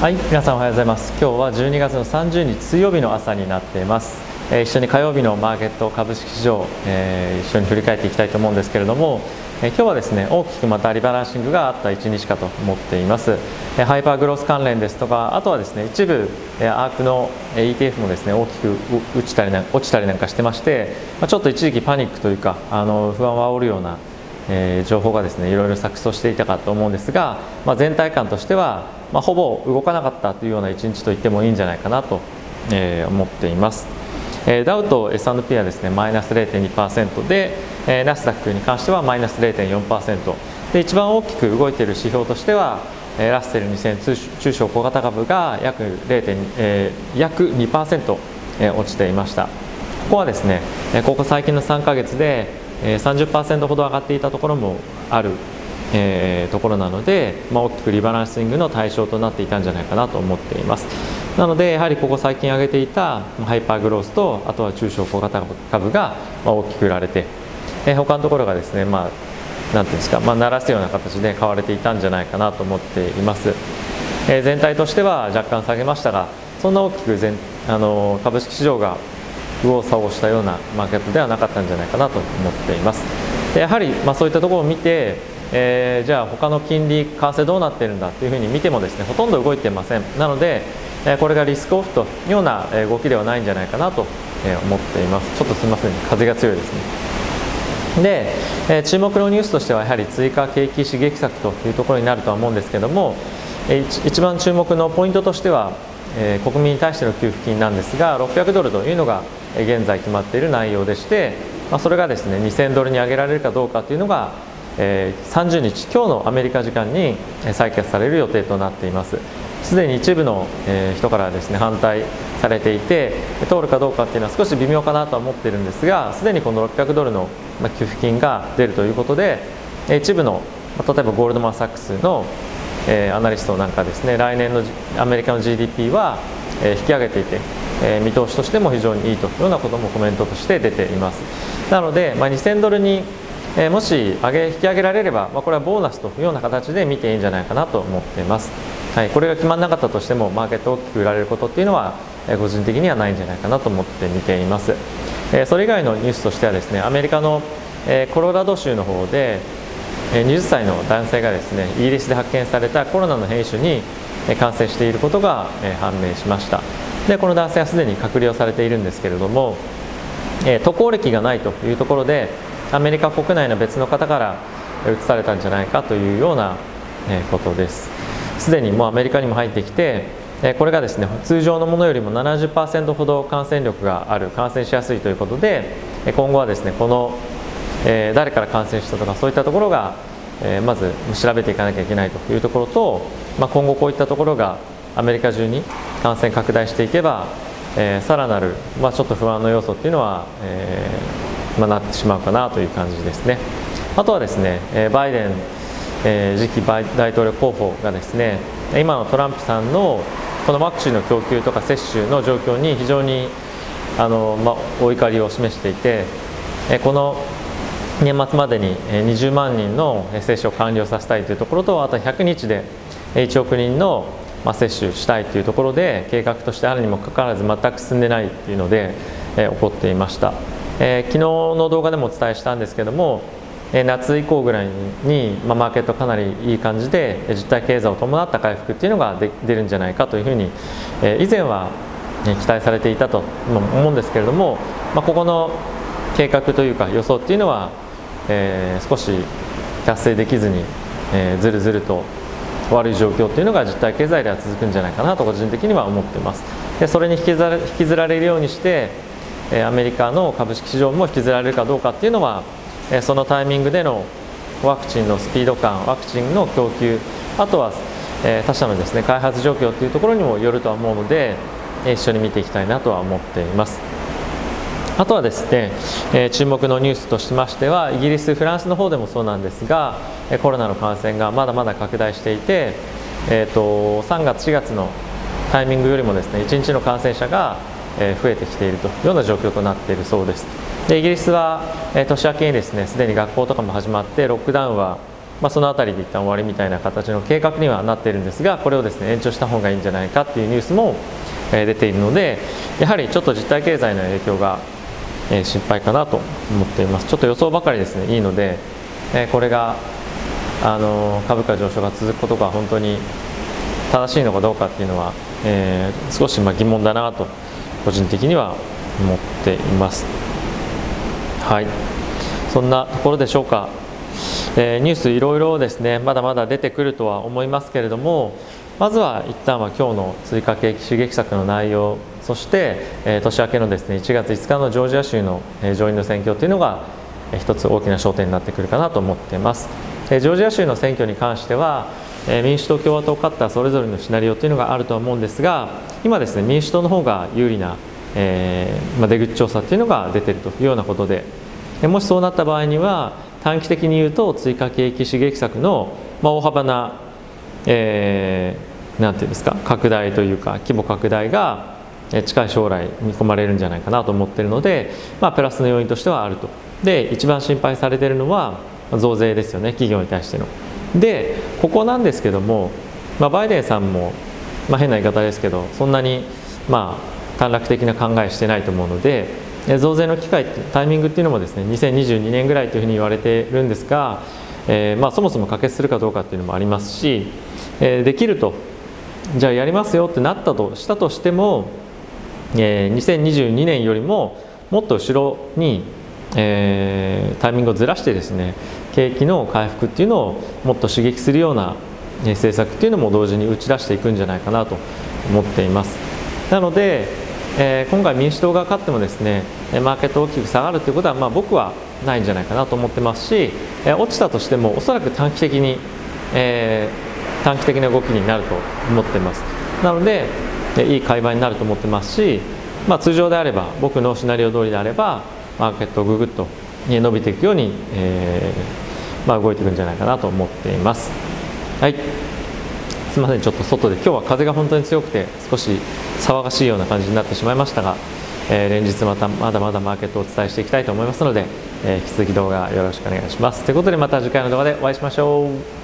はい皆さんおはようございます。今日は12月の30日水曜日の朝になっています、えー、一緒に火曜日のマーケット株式市場、えー、一緒に振り返っていきたいと思うんですけれども、えー、今日はですね大きくまたリバランシングがあった一日かと思っています、えハイパーグロス関連ですとかあとはですね一部、えアークの ETF もですね大きく落ちたりな落ちたりなんかしてまして、まあ、ちょっと一時期パニックというかあの不安を煽るようなえー、情報がですねいろいろ錯綜していたかと思うんですが、まあ、全体感としては、まあ、ほぼ動かなかったというような一日と言ってもいいんじゃないかなと、えー、思っています、えー、ダウと S&P はですねマイナス0.2%で、えー、ナスダックに関してはマイナス0.4%で一番大きく動いている指標としてはラッセル2000中小小型株が約 0.、えー、約2%落ちていました。ここはですねここ最近の3ヶ月で30%ほど上がっていたところもある、えー、ところなので、まあ、大きくリバランシングの対象となっていたんじゃないかなと思っています。なのでやはりここ最近上げていたハイパーグロースとあとは中小小型株が大きく売られて、えー、他のところがですねまあなんていうんですか、まあ、鳴らすような形で買われていたんじゃないかなと思っています、えー、全体としては若干下げましたがそんな大きく全あの株式市場が右往左往したようなマーケットではなかったんじゃないかなと思っています。でやはり、まあ、そういったところを見て、えー、じゃあ他の金利為替どうなってるんだというふうに見てもですねほとんど動いてません。なのでえこれがリスクオフというような動きではないんじゃないかなと思っています。ちょっとすみません風が強いですね。で、え注目のニュースとしてはやはり追加景気刺激策というところになるとは思うんですけども一番注目のポイントとしては、えー、国民に対しての給付金なんですが600ドルというのが現在決まっている内容でして、まあ、それがですね2000ドルに上げられるかどうかというのが、え、30日今日のアメリカ時間に採決される予定となっています。すでに一部の、人からですね反対されていて通るかどうかっていうのは少し微妙かなとは思っているんですがすでにこの600ドルの給付金が出るということで一部の例えばゴールドマン・サックスのアナリストなんかですね来年のアメリカの GDP は、引き上げていて見通しとしても非常にいいというようなこともコメントとして出ています。なので、まあ、2000ドルに、えもし上げ引き上げられれば、まあ、これはボーナスというような形で見ていいんじゃないかなと思っています、はい、これが決まらなかったとしてもマーケット大きく売られることっていうのは、え個人的にはないんじゃないかなと思って見ています、えそれ以外のニュースとしてはですねアメリカの、えコロラド州の方で20歳の男性がですねイギリスで発見されたコロナの変異種に感染していることがえ判明しました。でこの男性はすでに隔離をされているんですけれども、えー、渡航歴がないというところでアメリカ国内の別の方から移されたんじゃないかというようなことです。すでにもうアメリカにも入ってきてこれがですね通常のものよりも70%ほど感染力がある感染しやすいということで今後はですねこの誰から感染したとかそういったところがまず調べていかなきゃいけないというところと、まあ、今後こういったところがアメリカ中に感染拡大していけば、さらなる、ま、ちょっと不安の要素っていうのは、えまあ、なってしまうかなという感じですね。あとはですねえバイデン、え、次期大統領候補がですね今のトランプさんのこのワクチンの供給とか接種の状況に非常にあの、まあ、お怒りを示していてえこの年末までに20万人の接種を完了させたいというところとあと100日で1億人の、接種したいというところで計画としてあるにもかかわらず全く進んでないっていうので、え、起こっていました、えー、昨日の動画でもお伝えしたんですけども、えー、夏以降ぐらいに、まあ、マーケットかなりいい感じで実体経済を伴った回復っていうのが出るんじゃないかというふうに、えー、以前は期待されていたと思うんですけれども、まあ、ここの計画というか予想っていうのは、えー、少し達成できずに、えー、ずるずると悪い状況っていうのが実体経済では続くんじゃないかなと個人的には思っています。でそれに引きずられるようにしてアメリカの株式市場も引きずられるかどうかっていうのはそのタイミングでのワクチンのスピード感ワクチンの供給あとは他社のですね開発状況っていうところにもよるとは思うので一緒に見ていきたいなとは思っています。あとはですね、注目のニュースとしましてはイギリスフランスの方でもそうなんですがコロナの感染がまだまだ拡大していて、えーと、3月4月のタイミングよりもですね1日の感染者が増えてきているというような状況となっているそうです。でイギリスは年明けにですねすでに学校とかも始まってロックダウンはまあ、その辺りで一旦終わりみたいな形の計画にはなっているんですがこれをですね延長した方がいいんじゃないかっていうニュースも、出ているのでやはりちょっと実体経済の影響が、心配かなと思っています。ちょっと予想ばかりですねいいので、これがあの株価上昇が続くことが本当に正しいのかどうかっていうのは、えー、少しま疑問だなと個人的には思っています。はい。そんなところでしょうか、えー、ニュースいろいろですね。まだまだ出てくるとは思いますけれどもまずは一旦は今日の追加景気刺激策の内容そして、えー、年明けのですね1月5日のジョージア州の、え上院の選挙というのが、えー、一つ大きな焦点になってくるかなと思っています、え、ジョージア州の選挙に関してはえ民主党共和党勝ったそれぞれのシナリオというのがあると思うんですが今ですね民主党の方が有利な、えー、まあ、出口調査っていうのが出てるというようなことでもしそうなった場合には短期的に言うと追加景気刺激策の、まあ、大幅な、えー、なんていうんですか拡大というか規模拡大が近い将来見込まれるんじゃないかなと思っているので、まあ、プラスの要因としてはあるとで一番心配されているのは増税ですよね企業に対しての。でここなんですけども、まあ、バイデンさんも、まあ、変な言い方ですけどそんなにまあ短絡的な考えしてないと思うので増税の機会タイミングっていうのもですね2022年ぐらいというふうに言われてるんですが、えー、まあ、そもそも可決するかどうかっていうのもありますし、えー、できるとじゃあやりますよってなったとしたとしても、えー、2022年よりももっと後ろに、えー、タイミングをずらしてですね景気の回復っていうのをもっと刺激するような政策っていうのも同時に打ち出していくんじゃないかなと思っていますなので、えー、今回民主党が勝ってもですねマーケット大きく下がるということは、まあ、僕はないんじゃないかなと思ってますし、えー、落ちたとしてもおそらく短期的に、えー、短期的な動きになると思ってますなのでいい買い場になると思ってますし、まあ、通常であれば僕のシナリオ通りであればマーケットをググッと伸びていくように、えー、まあ、動いていくんじゃないかなと思っています。はい。すみませんちょっと外で。今日は風が本当に強くて少し騒がしいような感じになってしまいましたが、えー、連日またまだまだマーケットをお伝えしていきたいと思いますので、えー、引き続き動画よろしくお願いします。ということでまた次回の動画でお会いしましょう。